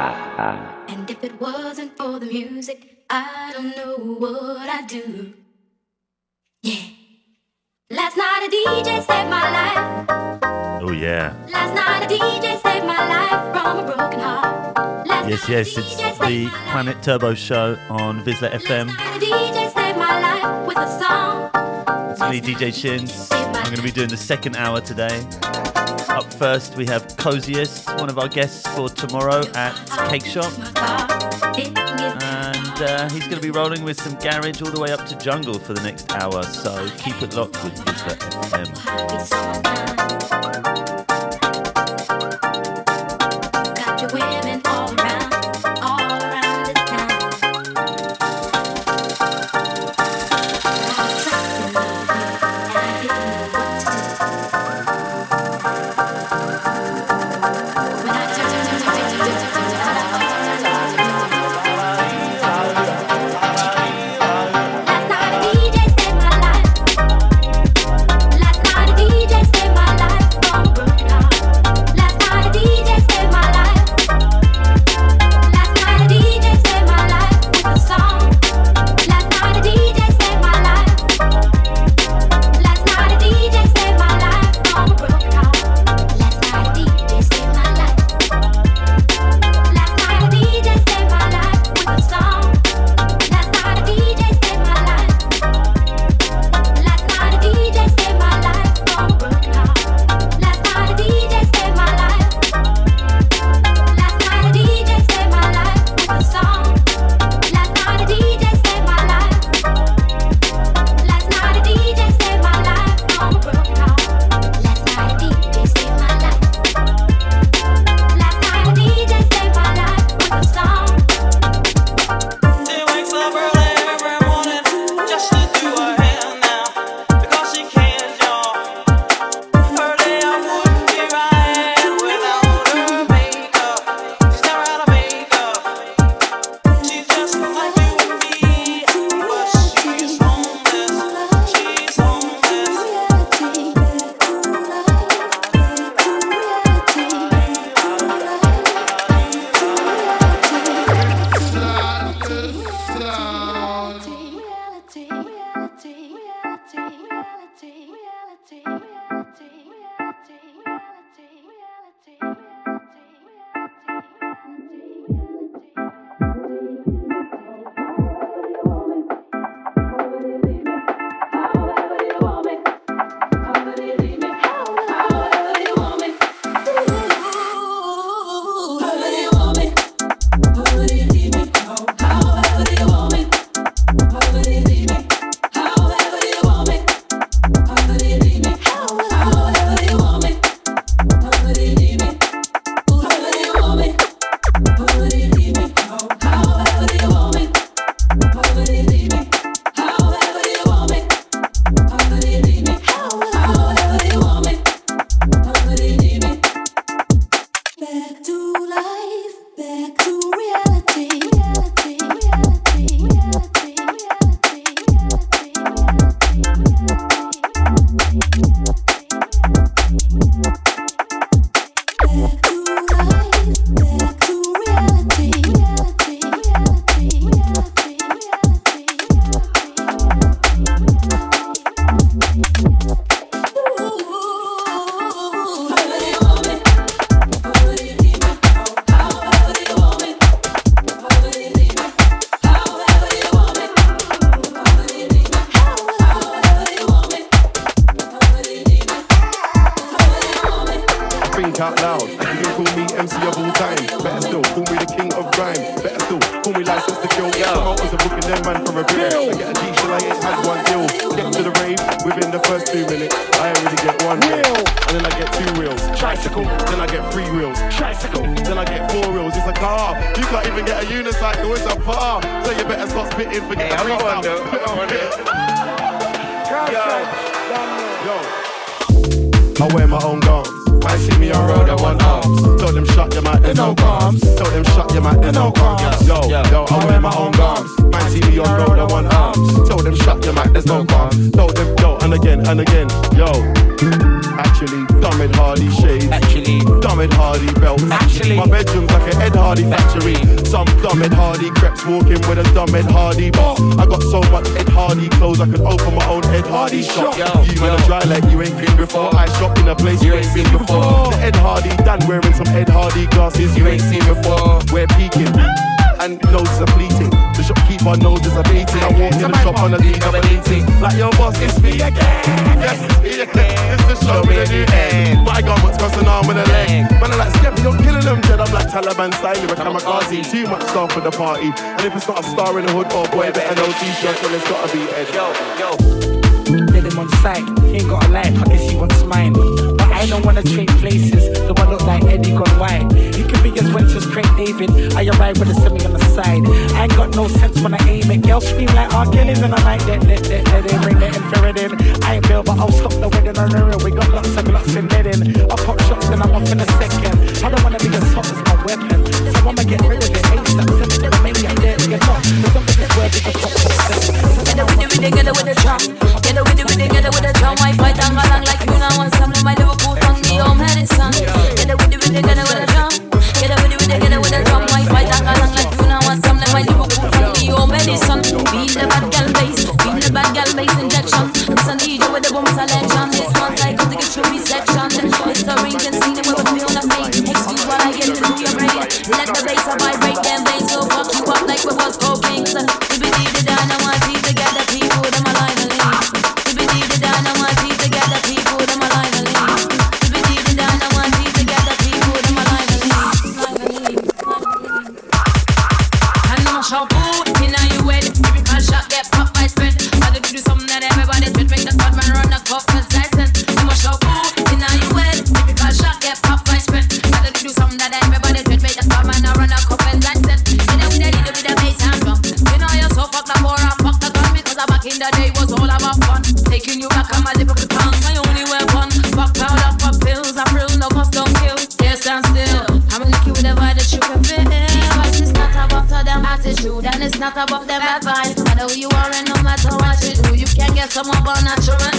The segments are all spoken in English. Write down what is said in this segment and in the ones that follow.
And if it wasn't for the music, I don't know what I'd do. Yeah. Last night a DJ saved my life. Oh yeah. Last night a DJ saved my life from a broken heart. Last yes, yes, it's the Planet Turbo Show on VISLA FM. It's me, DJ Shins. I'm going to be doing the second hour today. Up first, we have Coziest, one of our guests for tomorrow at Cake Shop. And uh, he's going to be rolling with some garage all the way up to jungle for the next hour, so keep it locked with VISLA FM. are in the hood. supernatural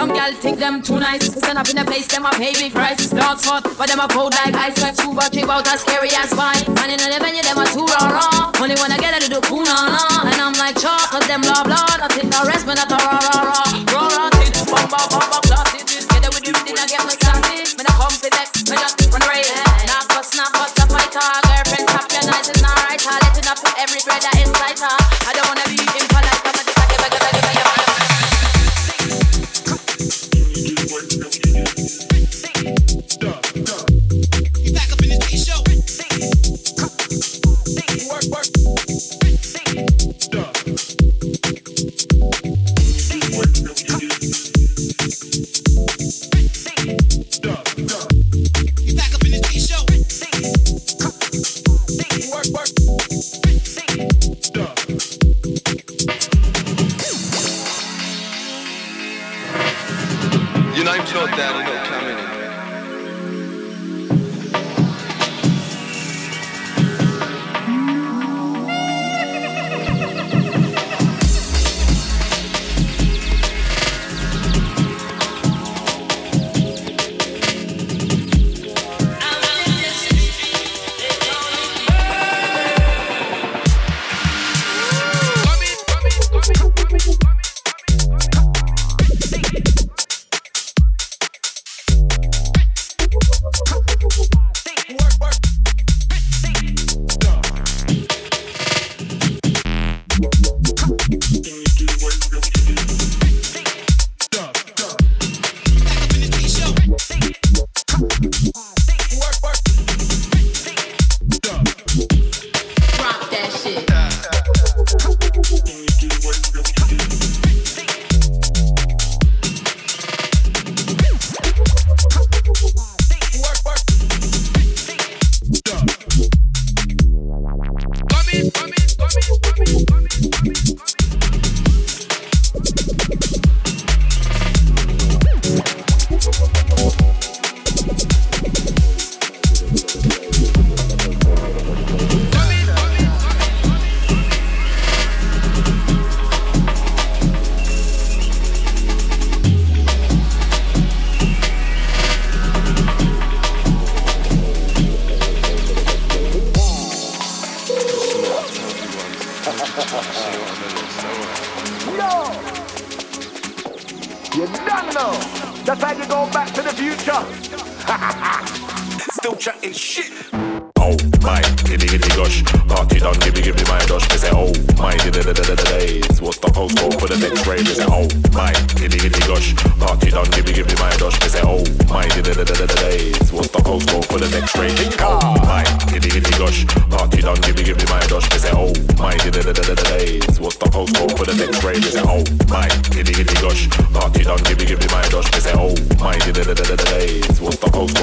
Some gal think them too nice. Stand up in the place, them a pay me price. Dogs hot, but them a cold like ice. Sweat true, but trip as scary as fine. Man in the venue, them a too raw raw. Only wanna get a little cool on And I'm like, chalk, cause them blah blah. Nothing no rest, but not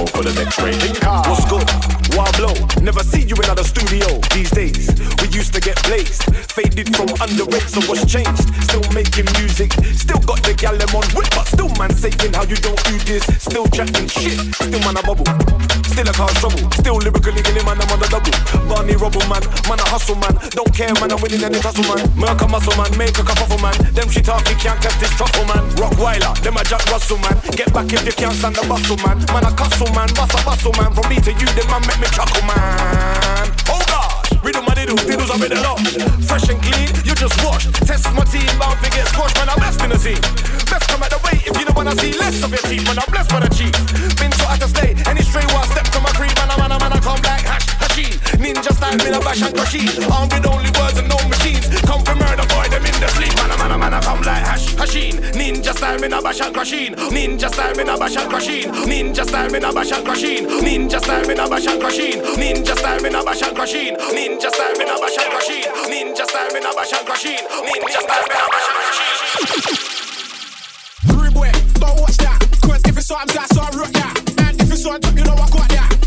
Vocal and X-Ray What's good? Wild blow. Never see you in another studio these days. We used to get blazed, faded from underage. So what's changed? Still making music, still got the gal on whip, but still man saying how you don't do this. Still chatting shit, still man a bubble. Still a cause trouble, still lyrically killing man I'm on the double. Barney rubble man, man a hustle man. Don't care man I'm winning any hustle man. Merc a muscle man, make a cuffle man. Them shit talk you can't catch this truffle man. Rock Rockweiler, them a Jack Russell man. Get back if you can't stand the bustle man. Man a cussle man, bust a bustle man. From me to you, them man make me chuckle man. Oh gosh, rhythm my diddles, diddles are with a lot. Fresh and clean, you just wash. Test my team, bound to get squashed, man. I'm best in the scene. Best come at the way if you don't wanna see less of your teeth, man. I'm blessed by the chief. Been so out to stay, any stray one step to my creep, man. I'm man, I'm man, I come like hash, hasheen. Ninja style, me a bash and crush Armed with only words and no machines. Come for murder, boy, them in the sleep, man. I'm man, I'm man, come like hash, hasheen. Ninja style, me a bash and crush Ninja style, me a bash and crush Ninja style, me a bash and crush Ninja style, me a bash and crush Ninja style, me a bash and crush Ninja style, me a bash and crush Ninja style, me a bash and crush Ninja style, me a bash and crush Rude boy, don't watch that. Cause if it's something that's I rock that. And if it's on top, you know I got that.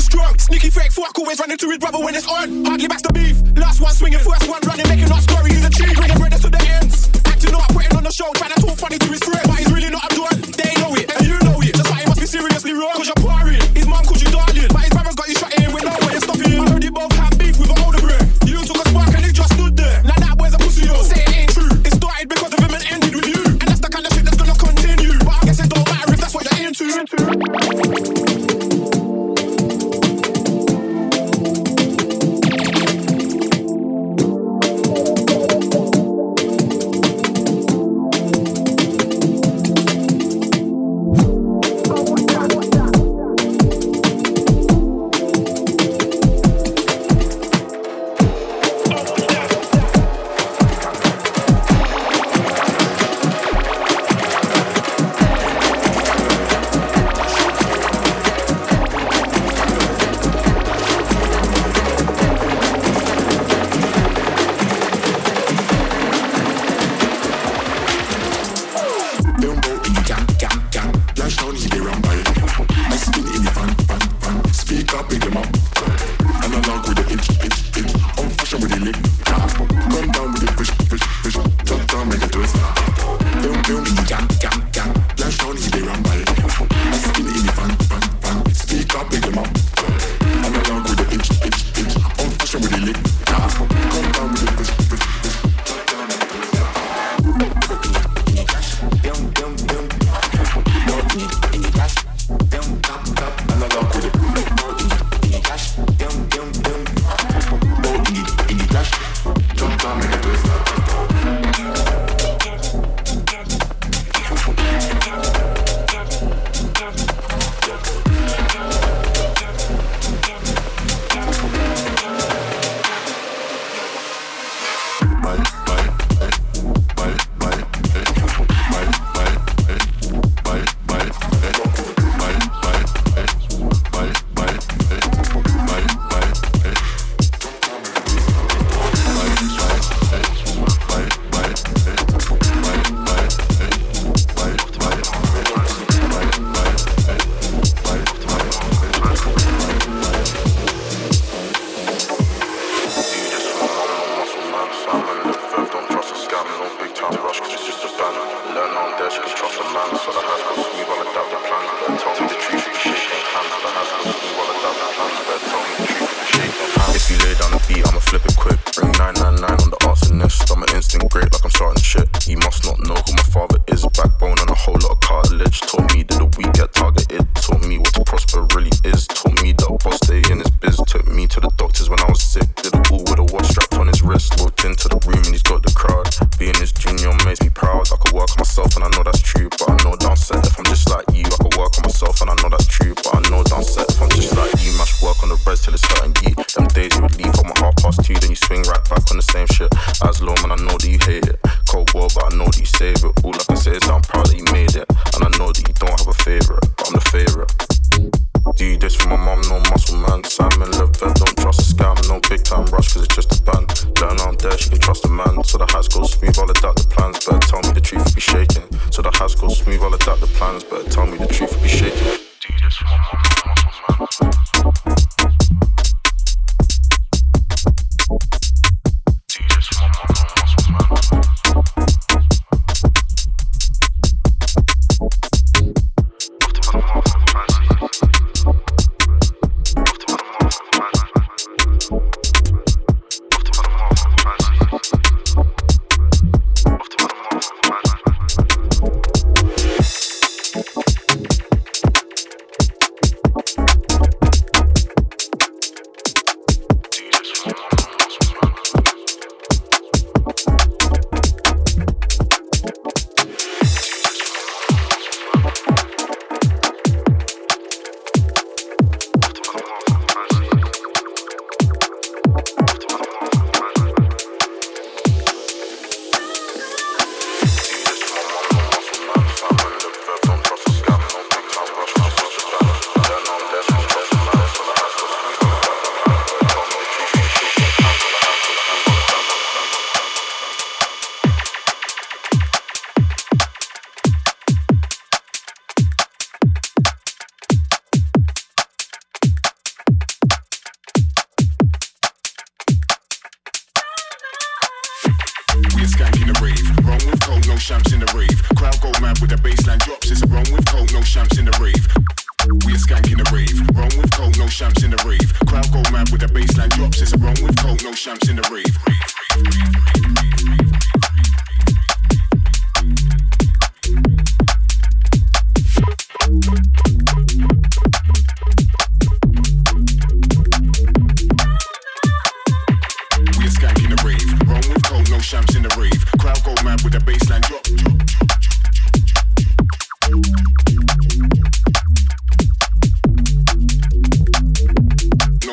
he's strong. Sneaky fake fuck, always running to his brother when it's on. Hardly backs the beef. Last one swinging, first one running, making our story. He's a cheat, bringing brothers to the ends. Acting up, putting on the show, trying to talk funny to his friends.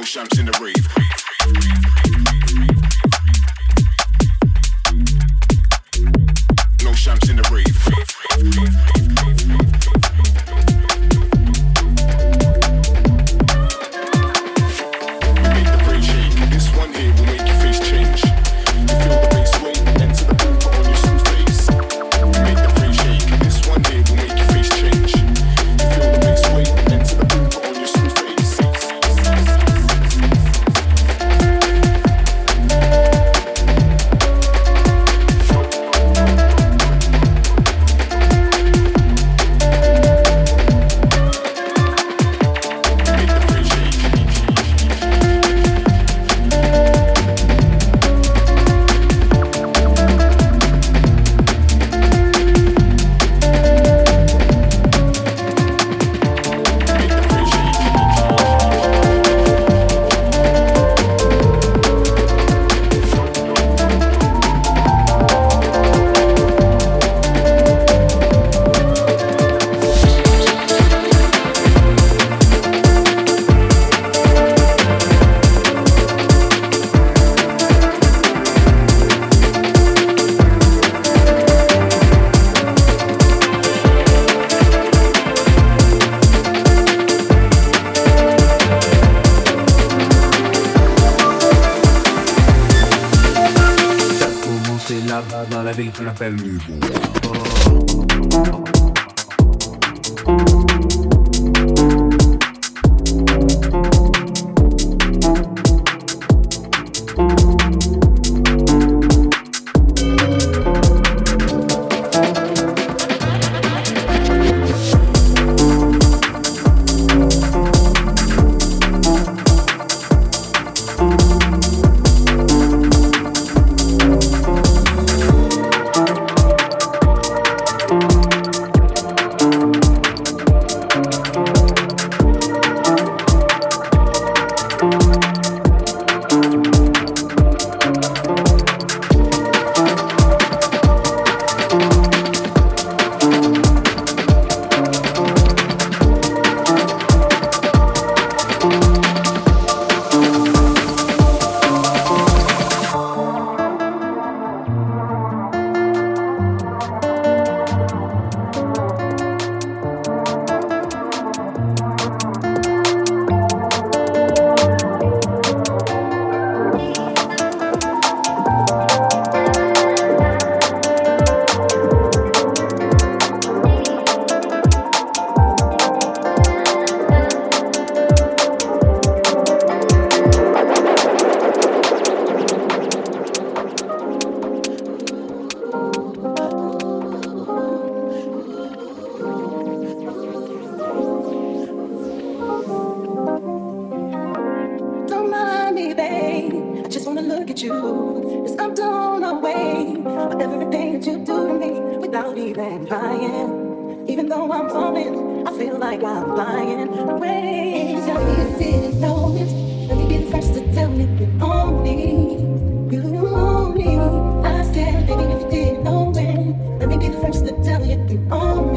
Shams in the rave.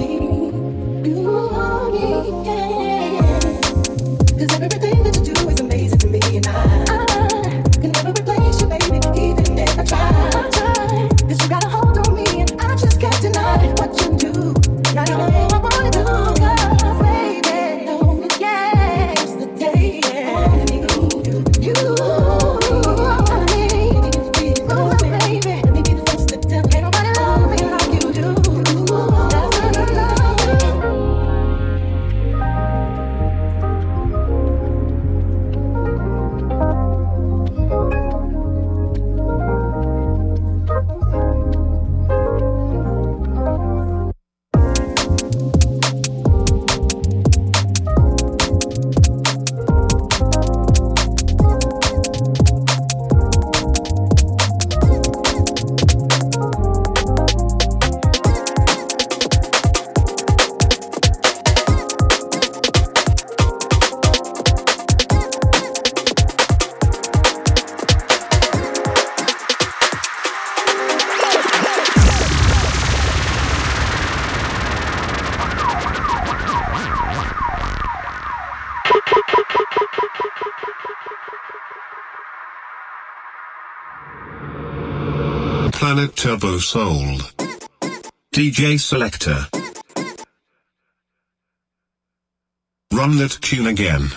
you. you. Turbo Soul. DJ Selector. Run that tune again.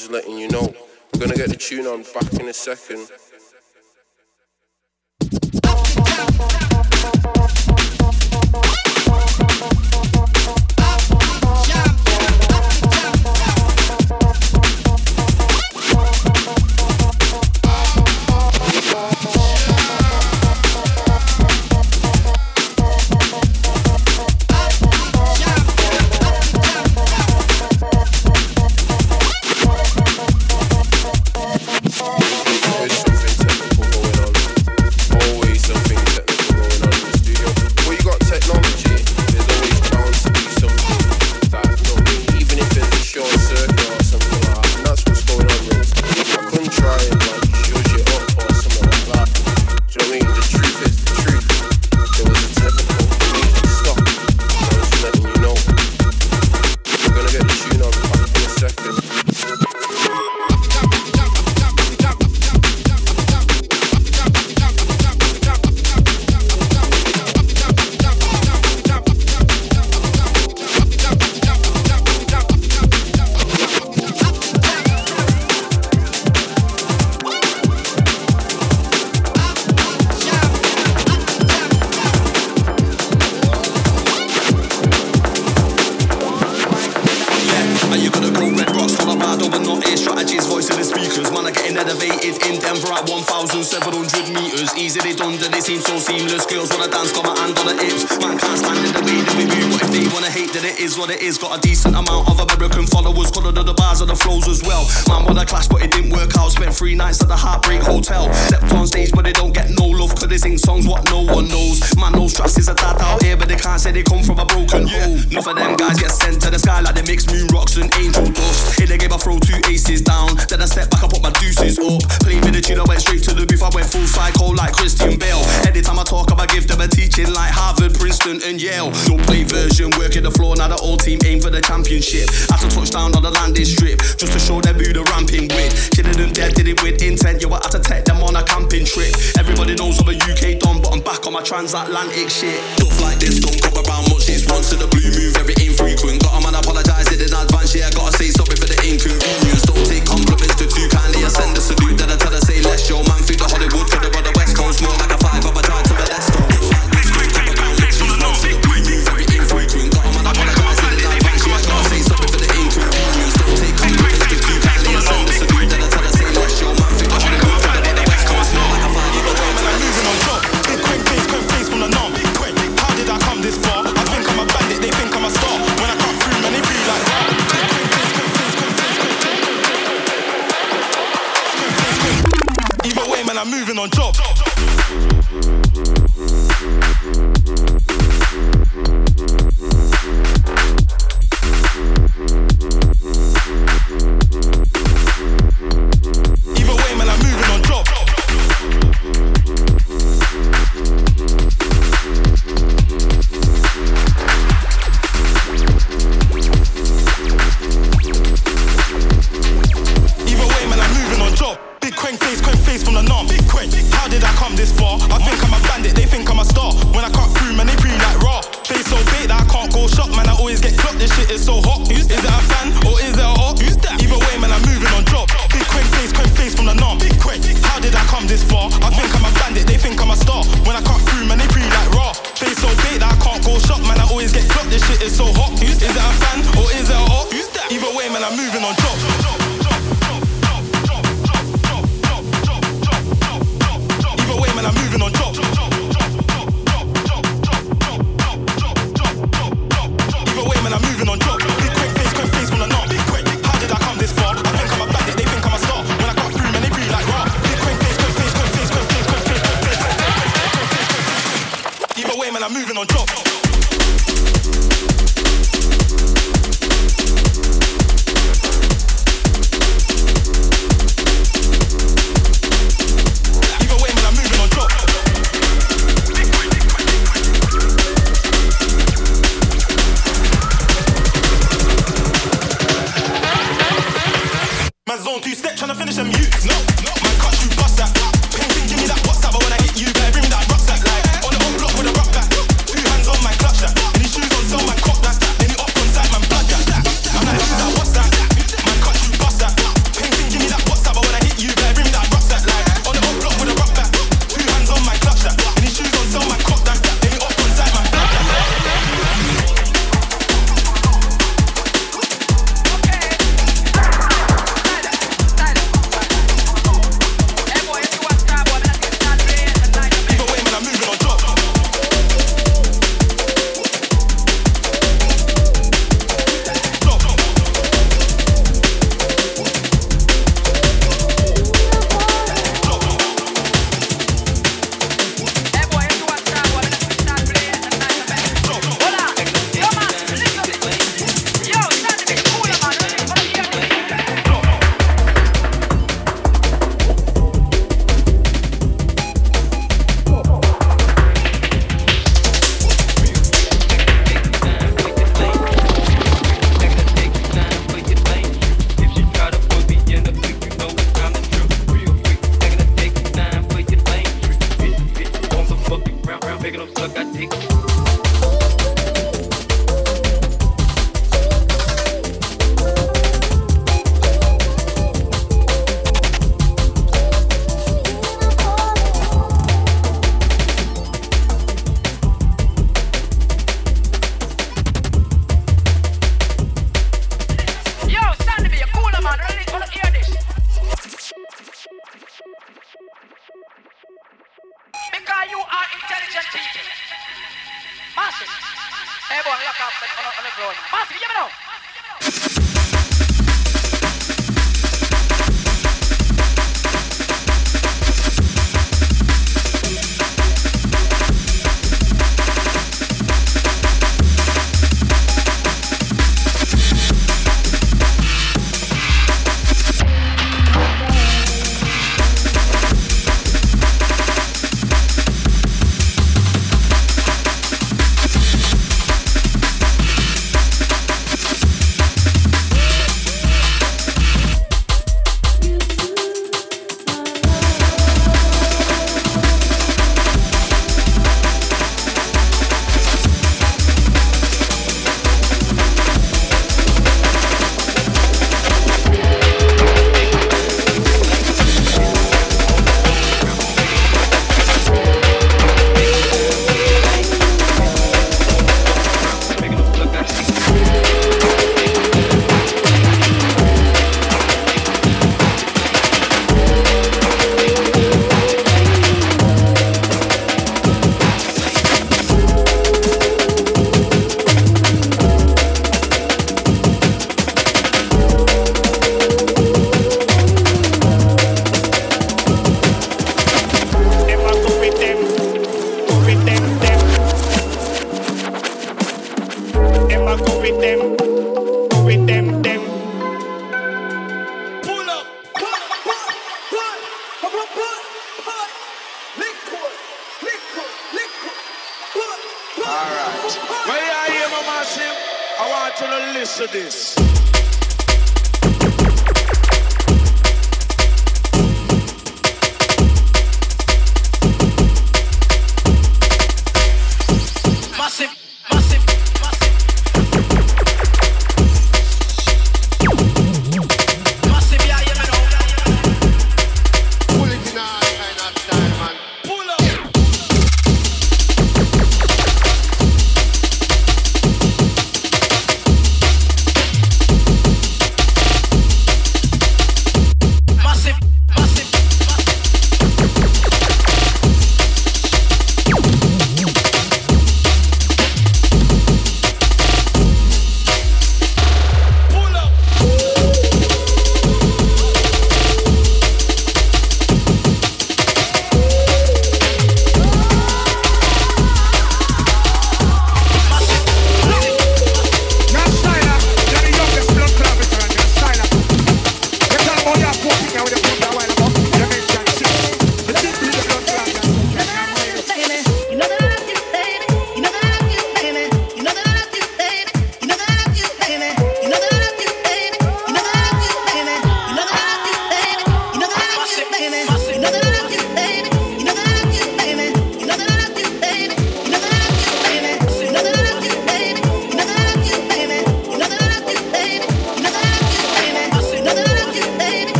just letting you know. We're gonna get the tune on back in a second.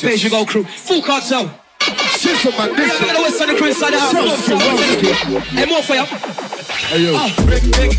Space you go crew. Full cartel. System and this. We are the west on the crew inside the house. More. Hey, yo. Oh. Big, big,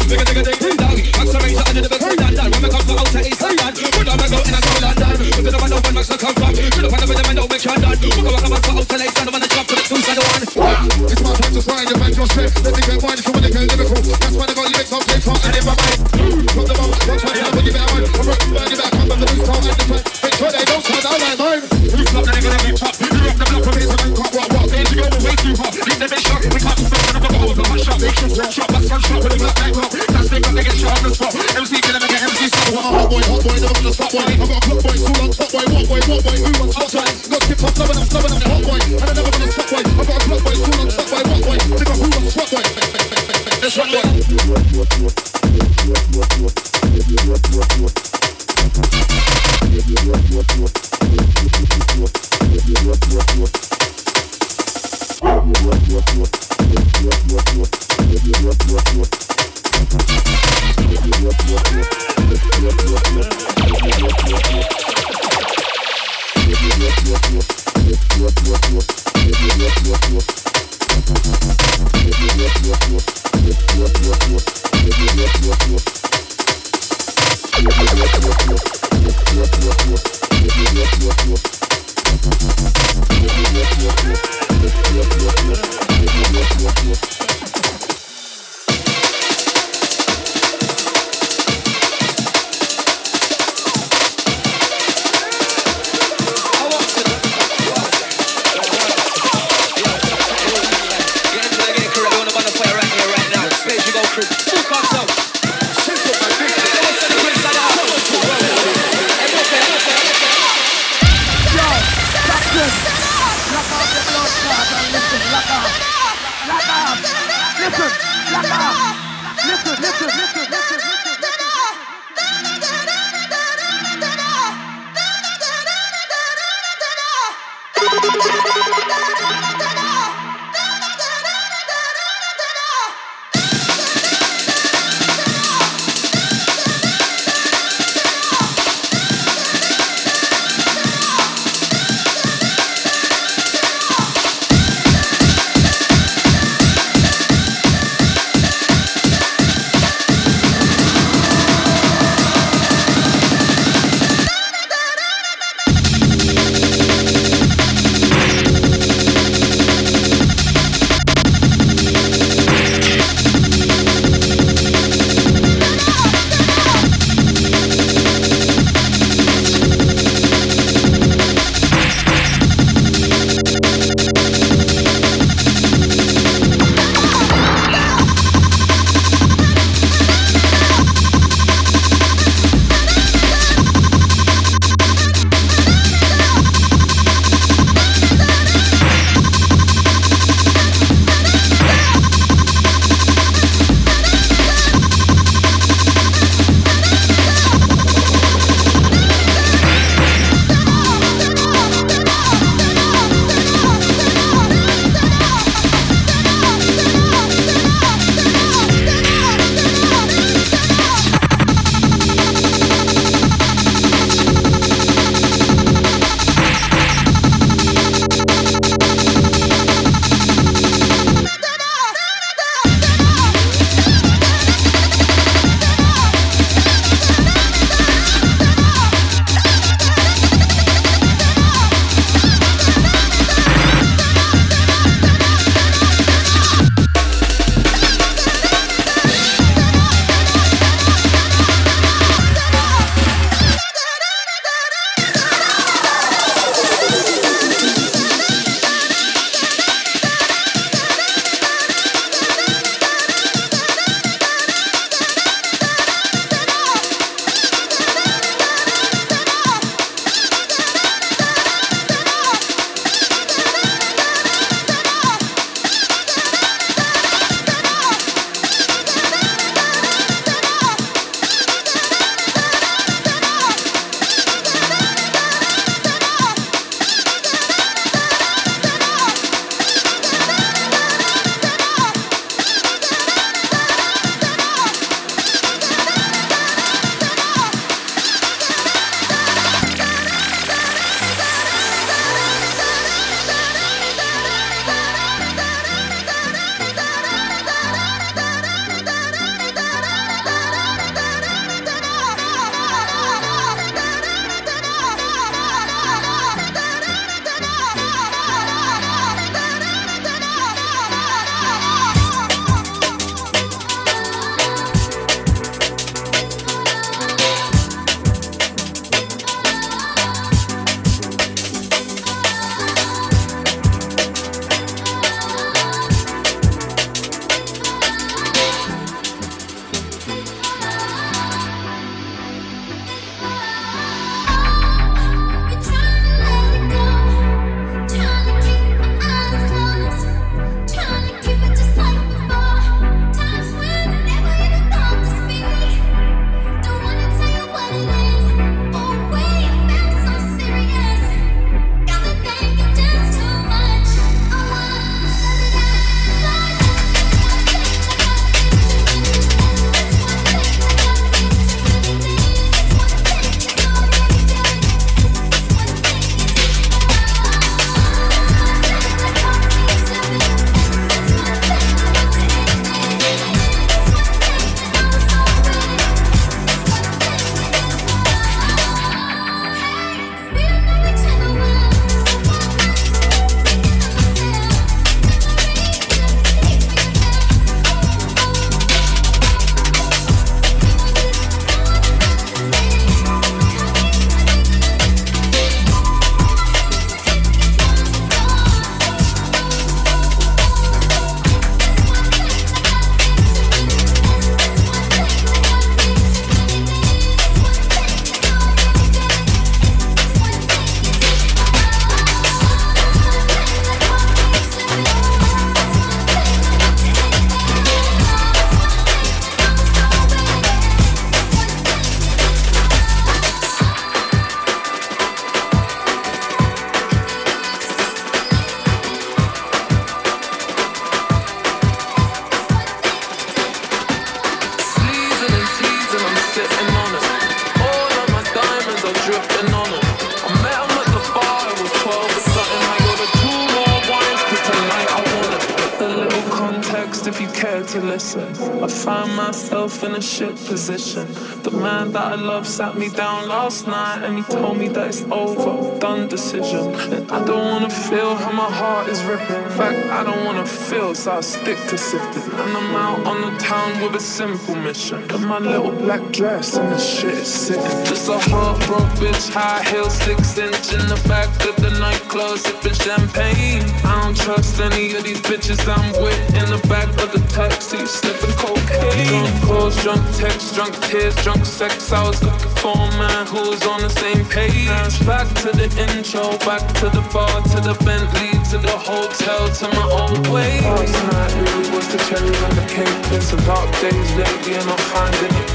sat me down last night and he told me that it's over, done decision. And I don't wanna feel how my heart is ripping. In fact, I don't wanna feel, so I stick to sipping. And I'm out on the town with a simple mission. In my little black dress and the shit is sitting. Just a heartbroken bitch, high heels, six inch in the back of the nightclub, sipping champagne. I don't trust any of these bitches I'm with in the back of the taxi, sniffing cocaine. Drunk calls, drunk texts, drunk tears, drunk sex. I was looking for a man who was on the same page. Back to the intro, back to the bar, to the Bentley, to the hotel, to my old way. Last night really was the cherry on the cake. Been some dark days lately, and I'm finding it.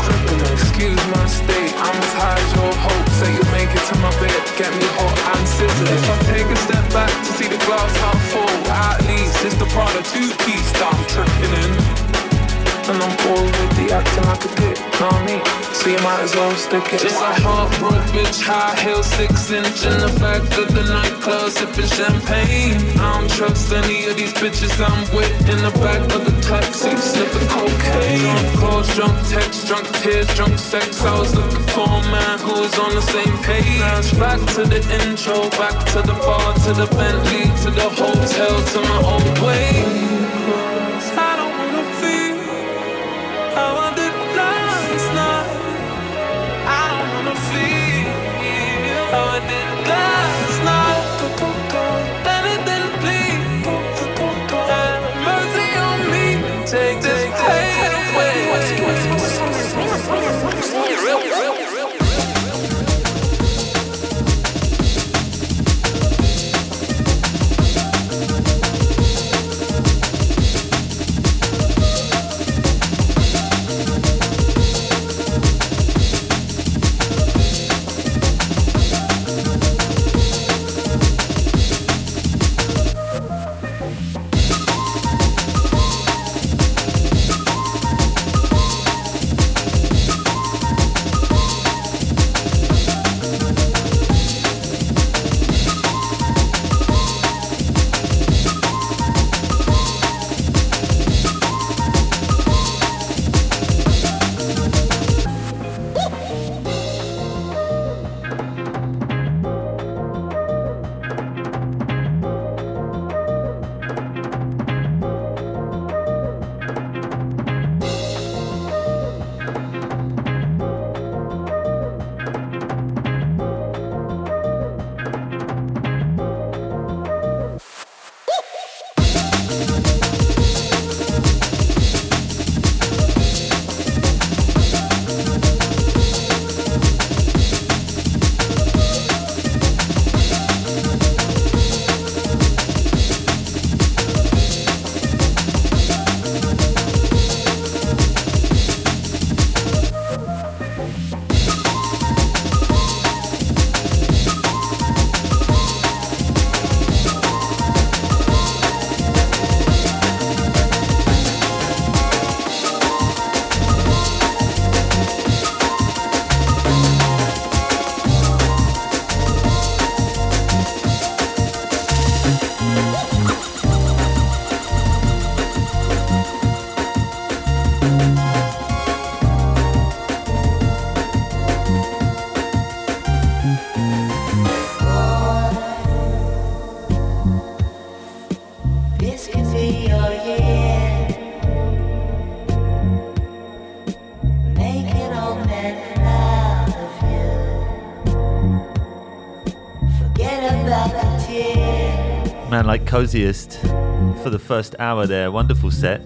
Excuse my state, I'm as high as your hope. Say you make it to my bed, get me hot and sizzling. If I take a step back to see the glass half full, at least it's the Prada two piece that I'm tripping in. And I'm bored with the acting like a dick, I mean? So you might as well stick it. Just a heartbroken bitch, high heel, six inch in the back of the nightclub, sipping champagne. I don't trust any of these bitches I'm with in the back of the taxi, sniffing cocaine. Drunk calls, drunk texts, drunk tears, drunk sex. I was looking for a man who was on the same page. Back to the intro, back to the bar, to the Bentley, to the hotel, to my old way. How I did coziest for the first hour there. Wonderful set.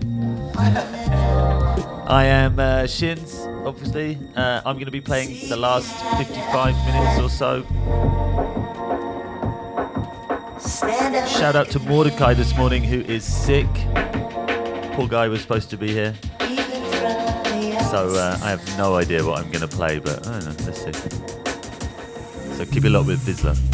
I am uh, Shins, obviously. Uh, I'm going to be playing the last 55 minutes or so. Shout out to Mordecai this morning, who is sick. Poor guy was supposed to be here. So uh, I have no idea what I'm going to play, but I don't know. Let's see. So keep it locked with VISLA.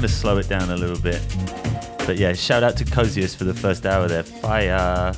Going to slow it down a little bit. But yeah, shout out to Coziest for the first hour there. Fire.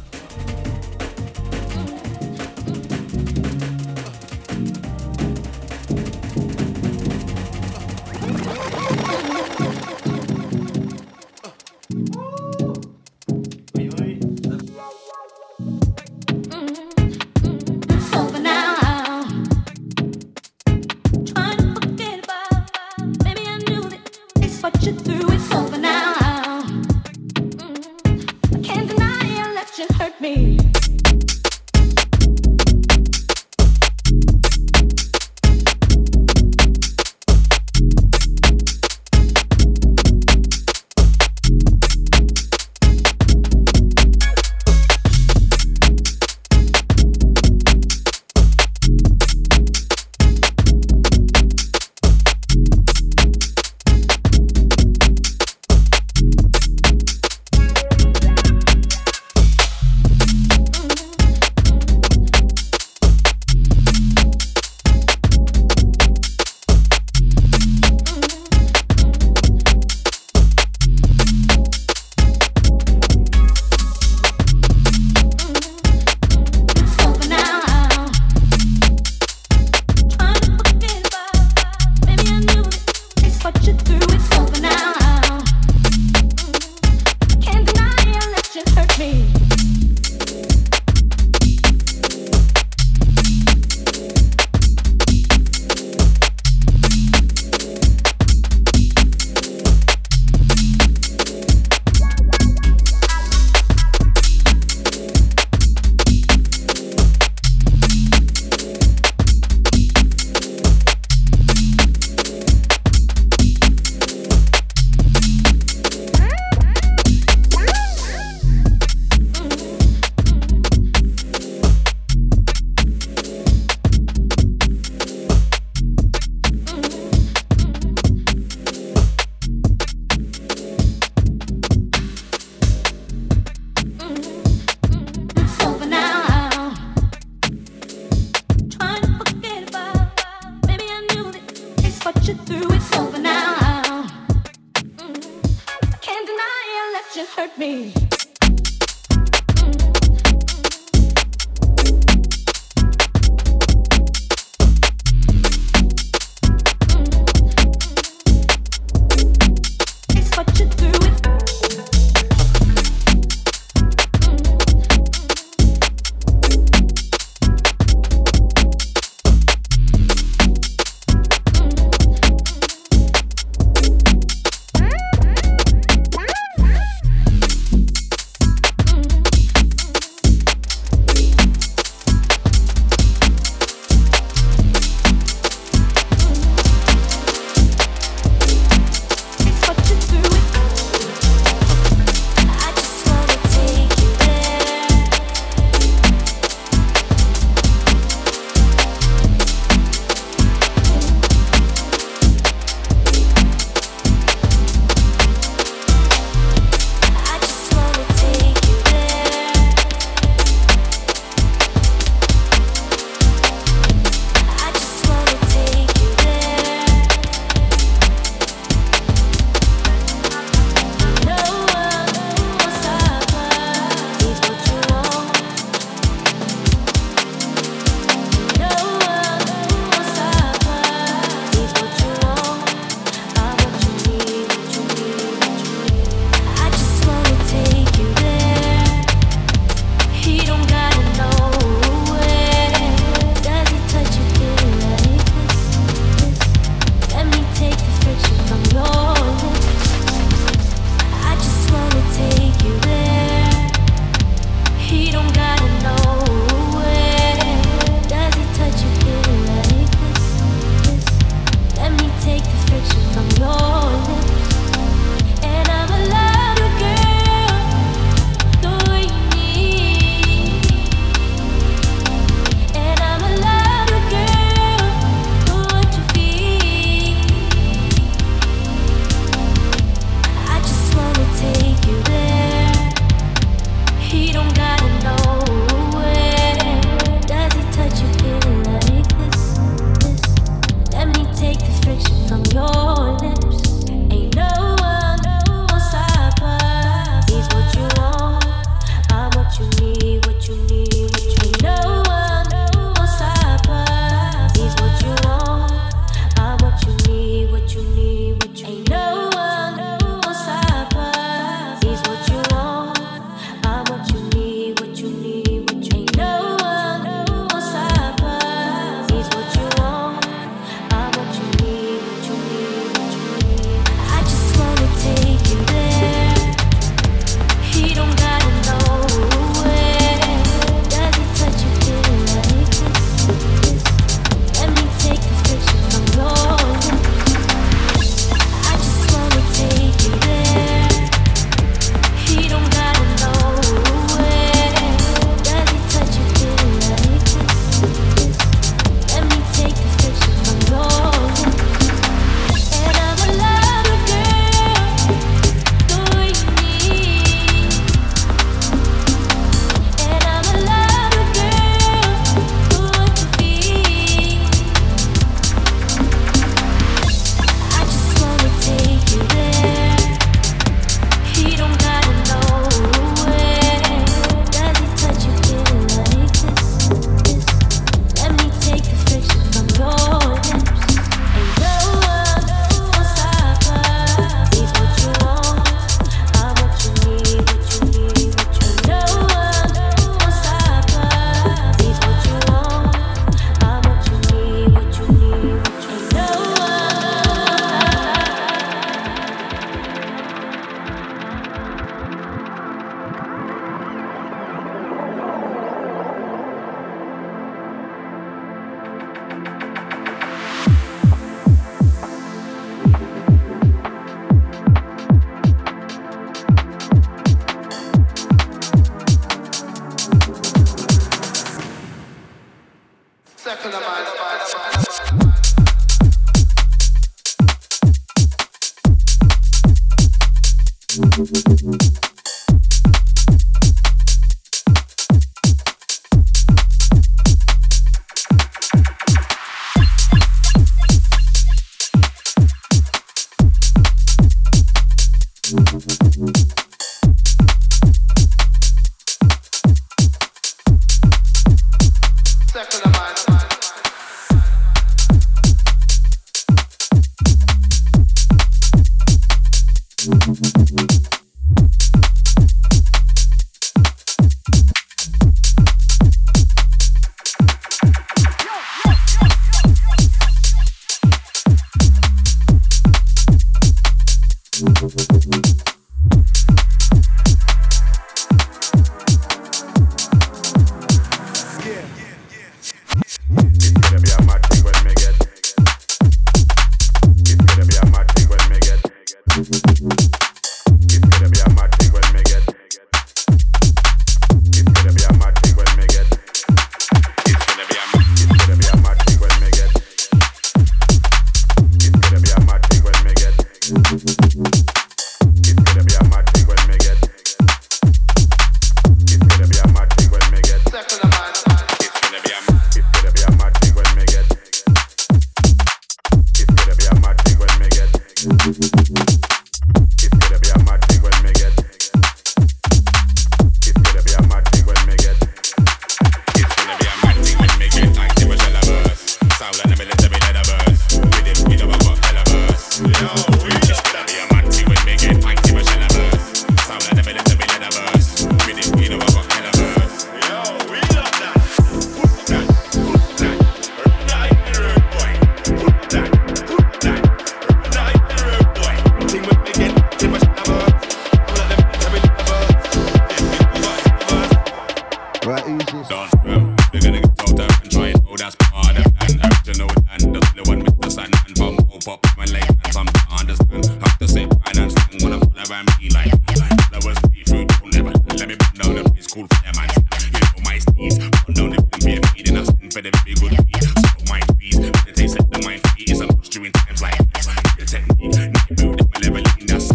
your technique. Not your building, we're leveling. That's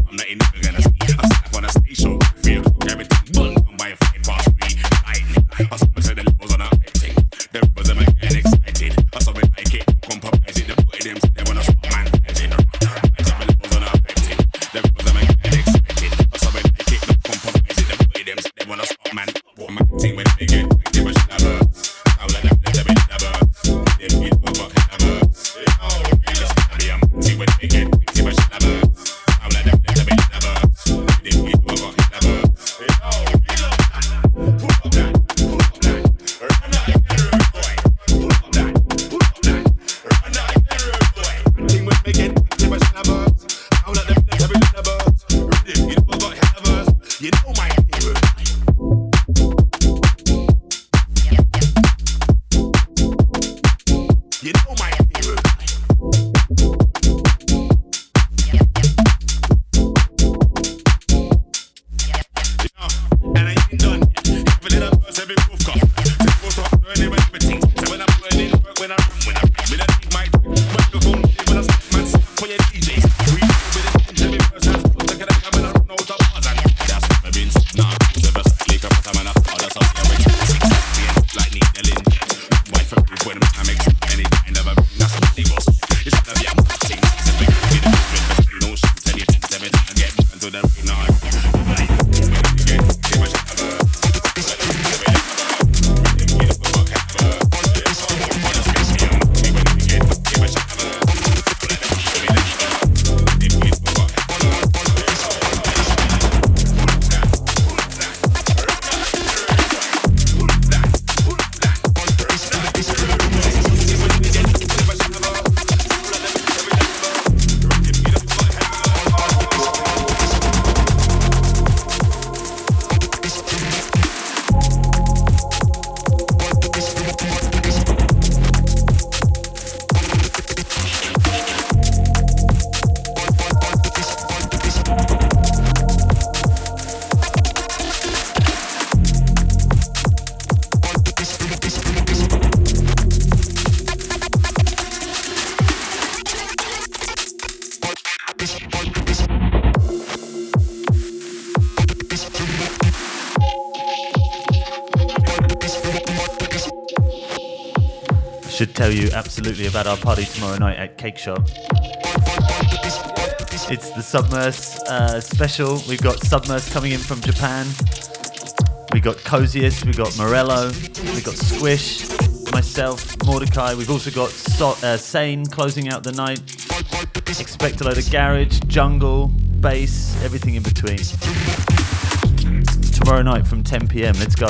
Cake Shop. It's the Submerse uh, special. We've got Submerse coming in from Japan. We got Coziest, we got Morello, we got Squish, myself, Mordecai. We've also got so- uh, Sane closing out the night. Expect a load of garage, jungle, bass, everything in between. Tomorrow night from 10 pm. Let's go.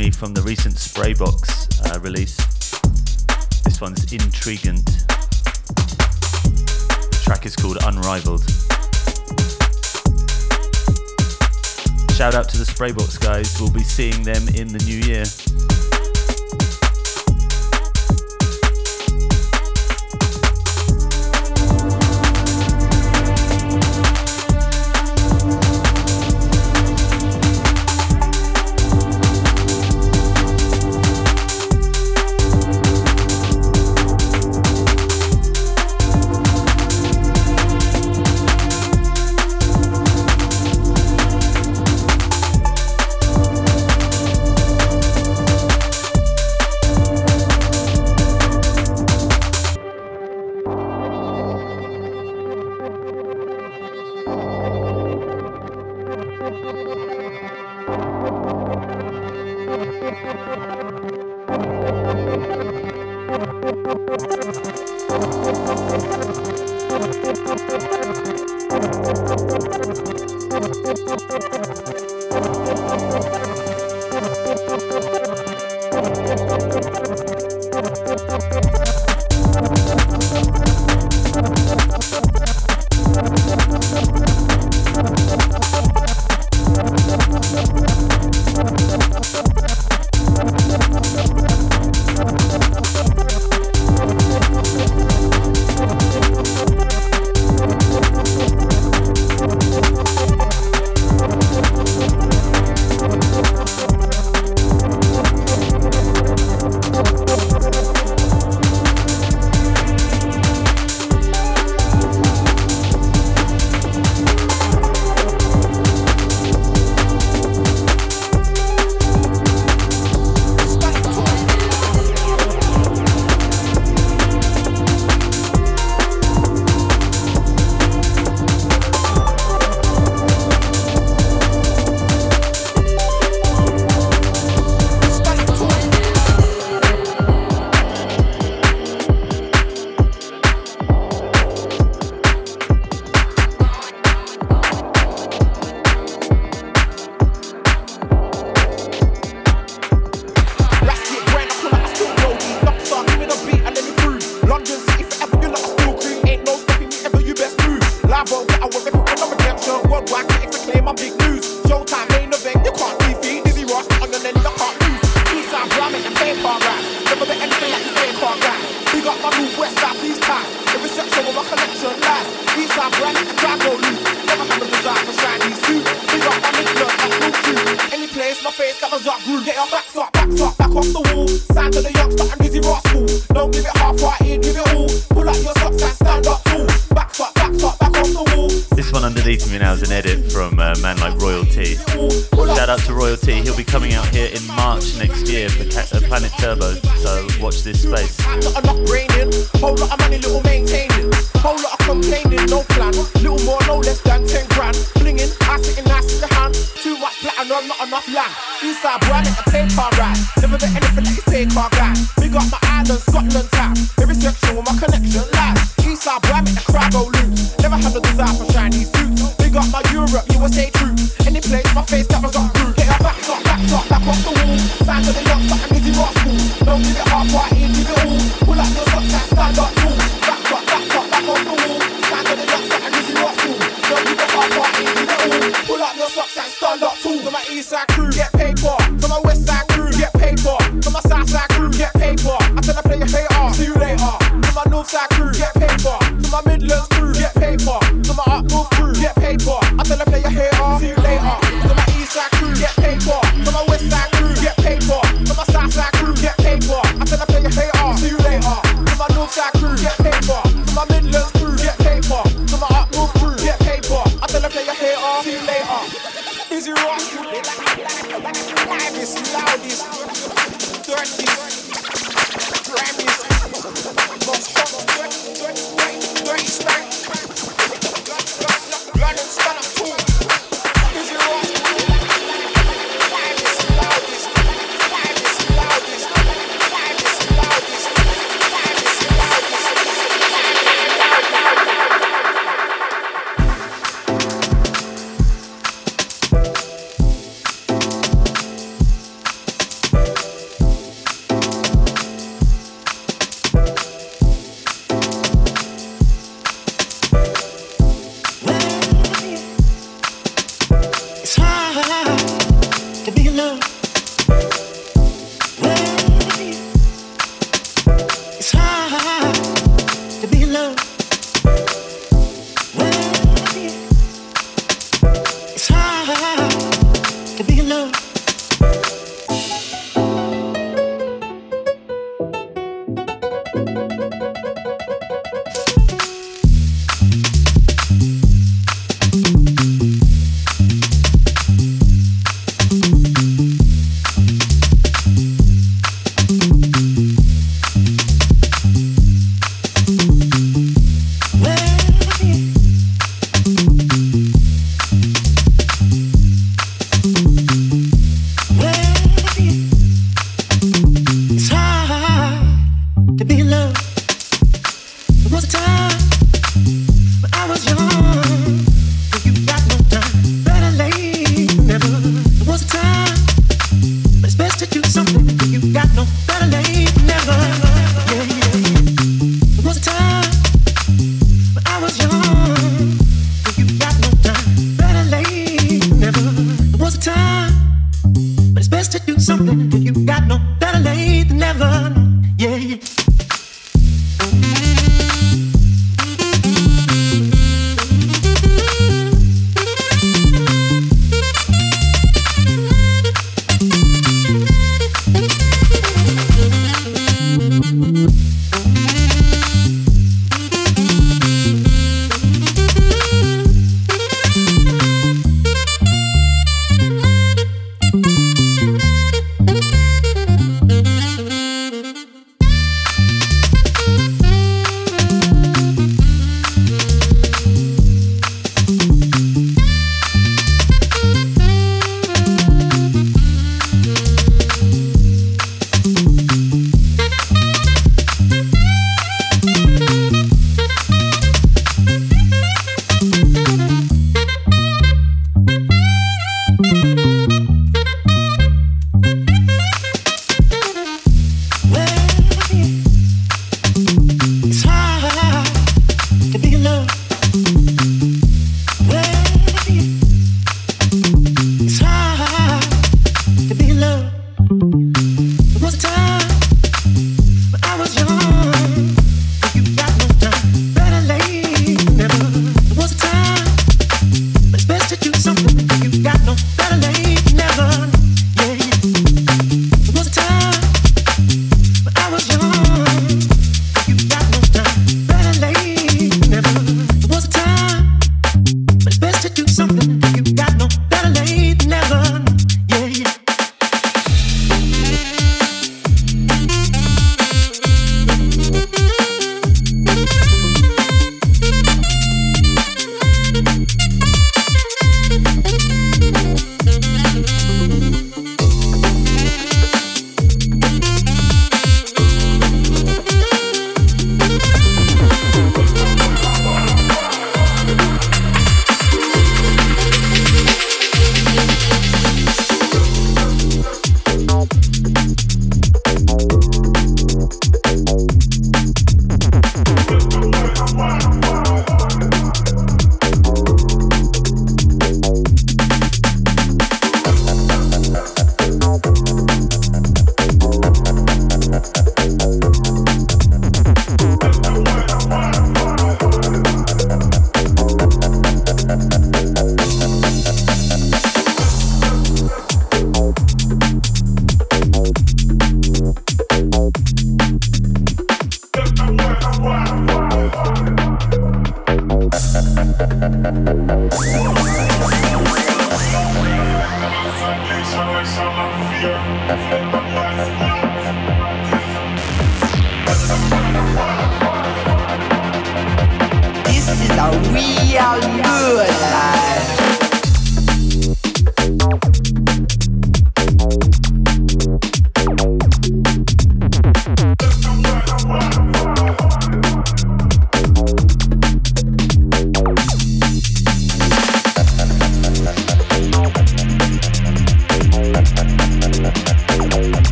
Me from the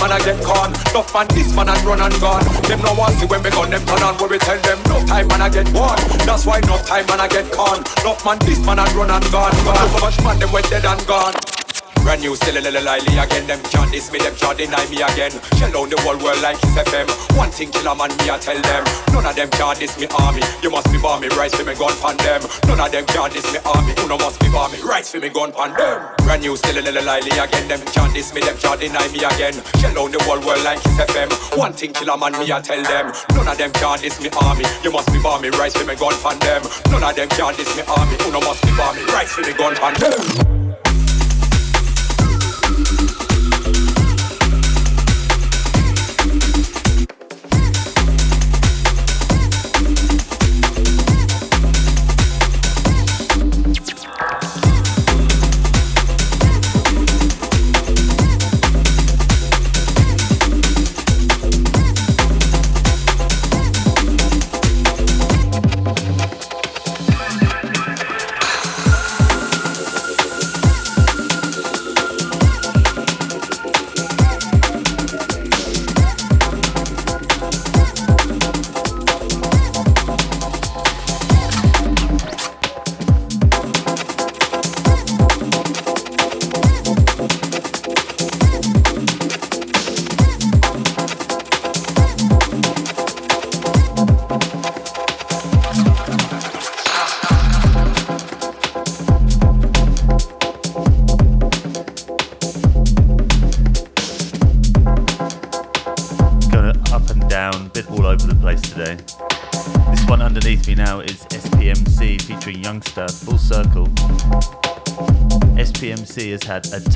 man I get con Enough man this man and run and gone. Them no want see when me gun them turn on Where we tell them enough time man I get one That's why enough time man I get con Enough man this man and run and gone. Gone so much man them went dead and gone Brand new still a little lively again. Them can't diss me, them can't deny me again. Shell down the whole world like Kiss FM One thing kill a man, me I tell them. None of them can't diss me army. You must be bomb me, rise for me gun pan them. None of them can't diss me army. Uno must be bomb me, rise for me gun pan them. Brand new still a little lively again. Them can't diss me, them can't deny me again. Shell down the whole world like Kiss FM One thing kill a man, me I tell them. None of them can't diss me army. You must be bomb me, rise for me gun pan them. None of them can't diss me army. Uno must be bomb me, rise for me gun pan them had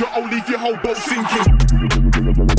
I'll leave your whole boat sinking.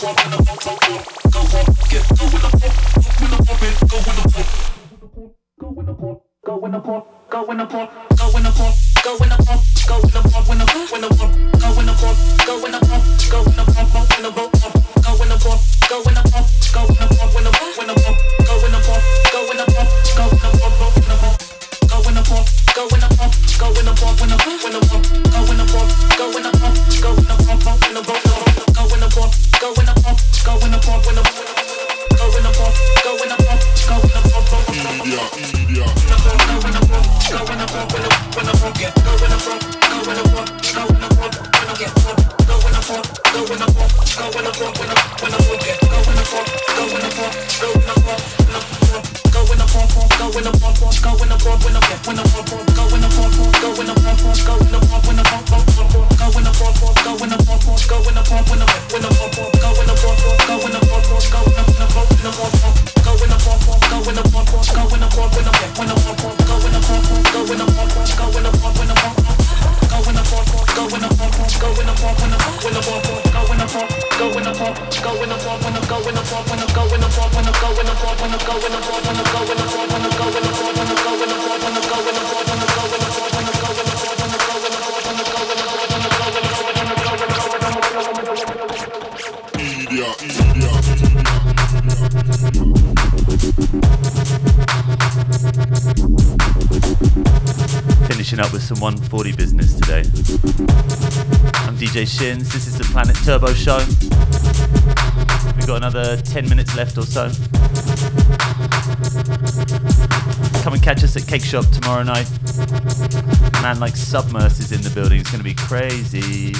go in the pump, go in the pump, go in the pump, go in the pump, go in the pump, go in the pump, go in the pump, go in the pump, Sessions. This is the Planet Turbo Show. We've got another 10 minutes left or so. Come and catch us at Cake Shop tomorrow night. Man, like Submerse is in the building. It's going to be crazy.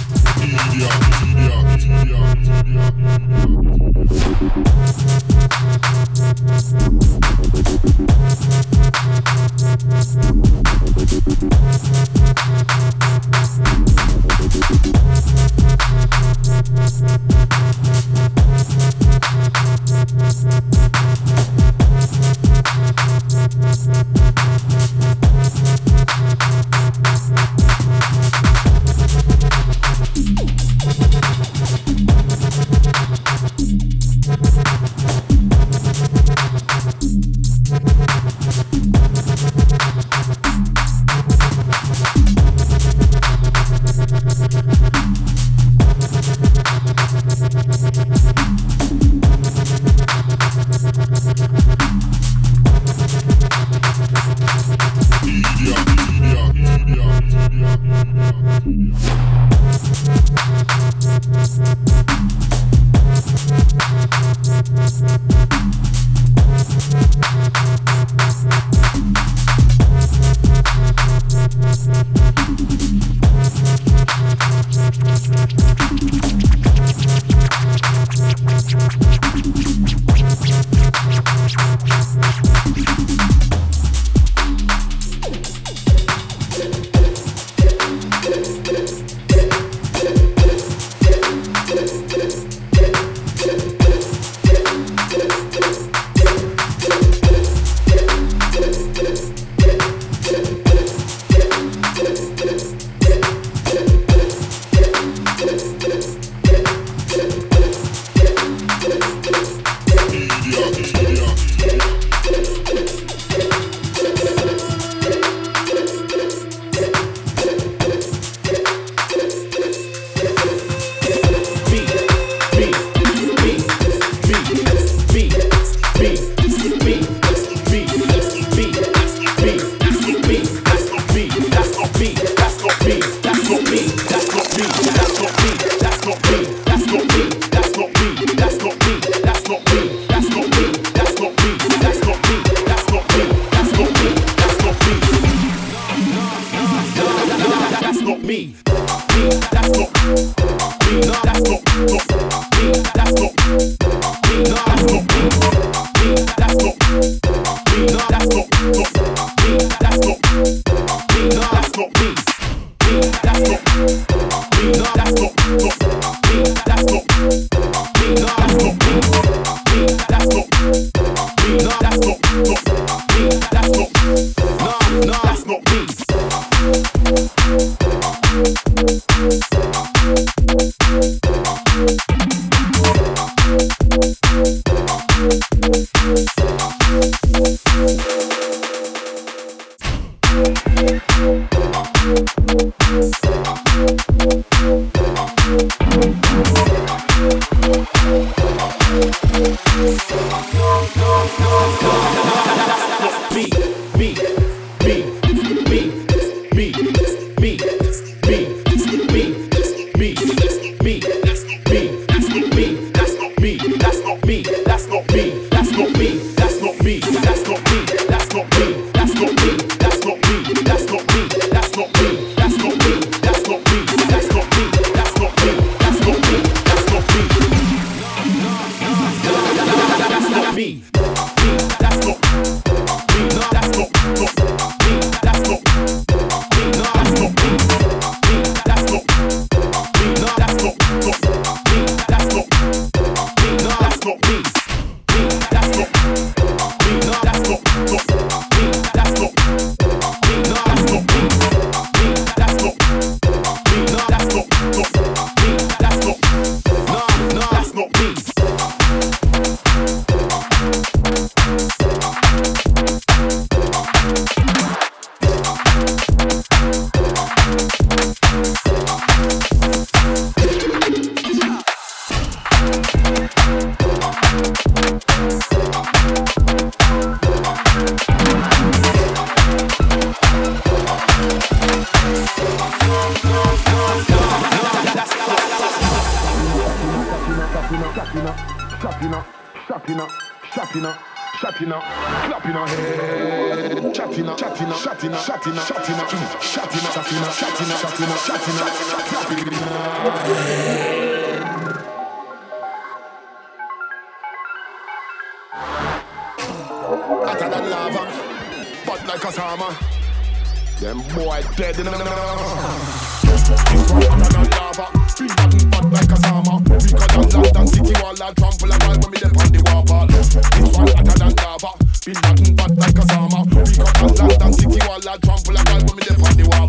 a trample a girl when me dey on the wall,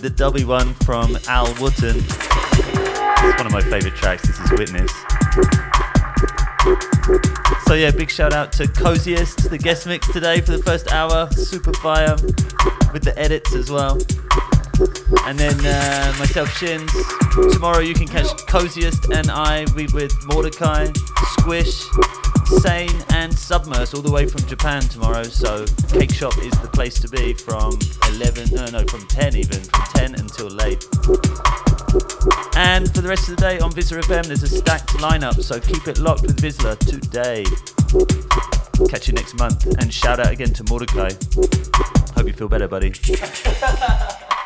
with the dubby one from Al Wootton. It's one of my favourite tracks. This is Witness. So yeah, big shout out to Coziest, the guest mix today for the first hour. Super fire with the edits as well. And then uh, myself, Shins. Tomorrow you can catch Coziest and I. With Mordecai, Squish, Sane and Submerse all the way from Japan tomorrow. So Cake Shop is the place to be from 11, no, no, from 10 even, from 10 until late. And for the rest of the day on VISLA FM, there's a stacked lineup, so keep it locked with VISLA today. Catch you next month, and shout out again to Mordecai. Hope you feel better, buddy.